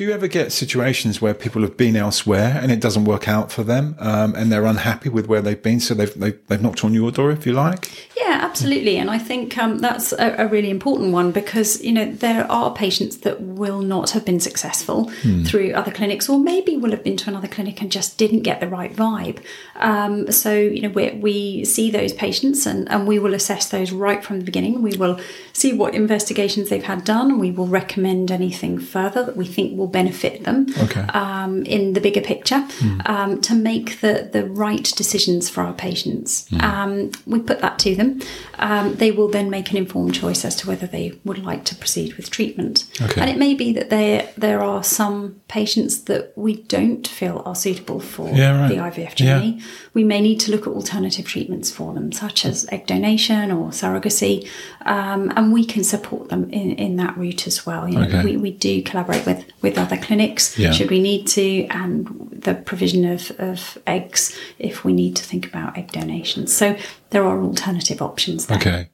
Do you ever get situations where people have been elsewhere and it doesn't work out for them, um, and they're unhappy with where they've been, so they've, they've they've knocked on your door, if you like? Yeah, absolutely. And I think um, that's a, a, really important one because, you know, there are patients that will not have been successful hmm. through other clinics or maybe will have been to another clinic and just didn't get the right vibe. Um, so, you know, we, we see those patients and, and we will assess those right from the beginning. We will see what investigations they've had done. We will recommend anything further that we think will benefit them okay. um, in the bigger picture hmm. to make the, the right decisions for our patients. Hmm. we put that to them um, they will then make an informed choice as to whether they would like to proceed with treatment. Okay. And it may be that there there are some patients that we don't feel are suitable for yeah, right. the IVF journey. Yeah. We may need to look at alternative treatments for them, such as egg donation or surrogacy, um, and we can support them in, in that route as well. You know, okay. we, we do collaborate with, with other clinics yeah. should we need to, and the provision of, of eggs if we need to think about egg donations. So there are alternative options. There. Okay.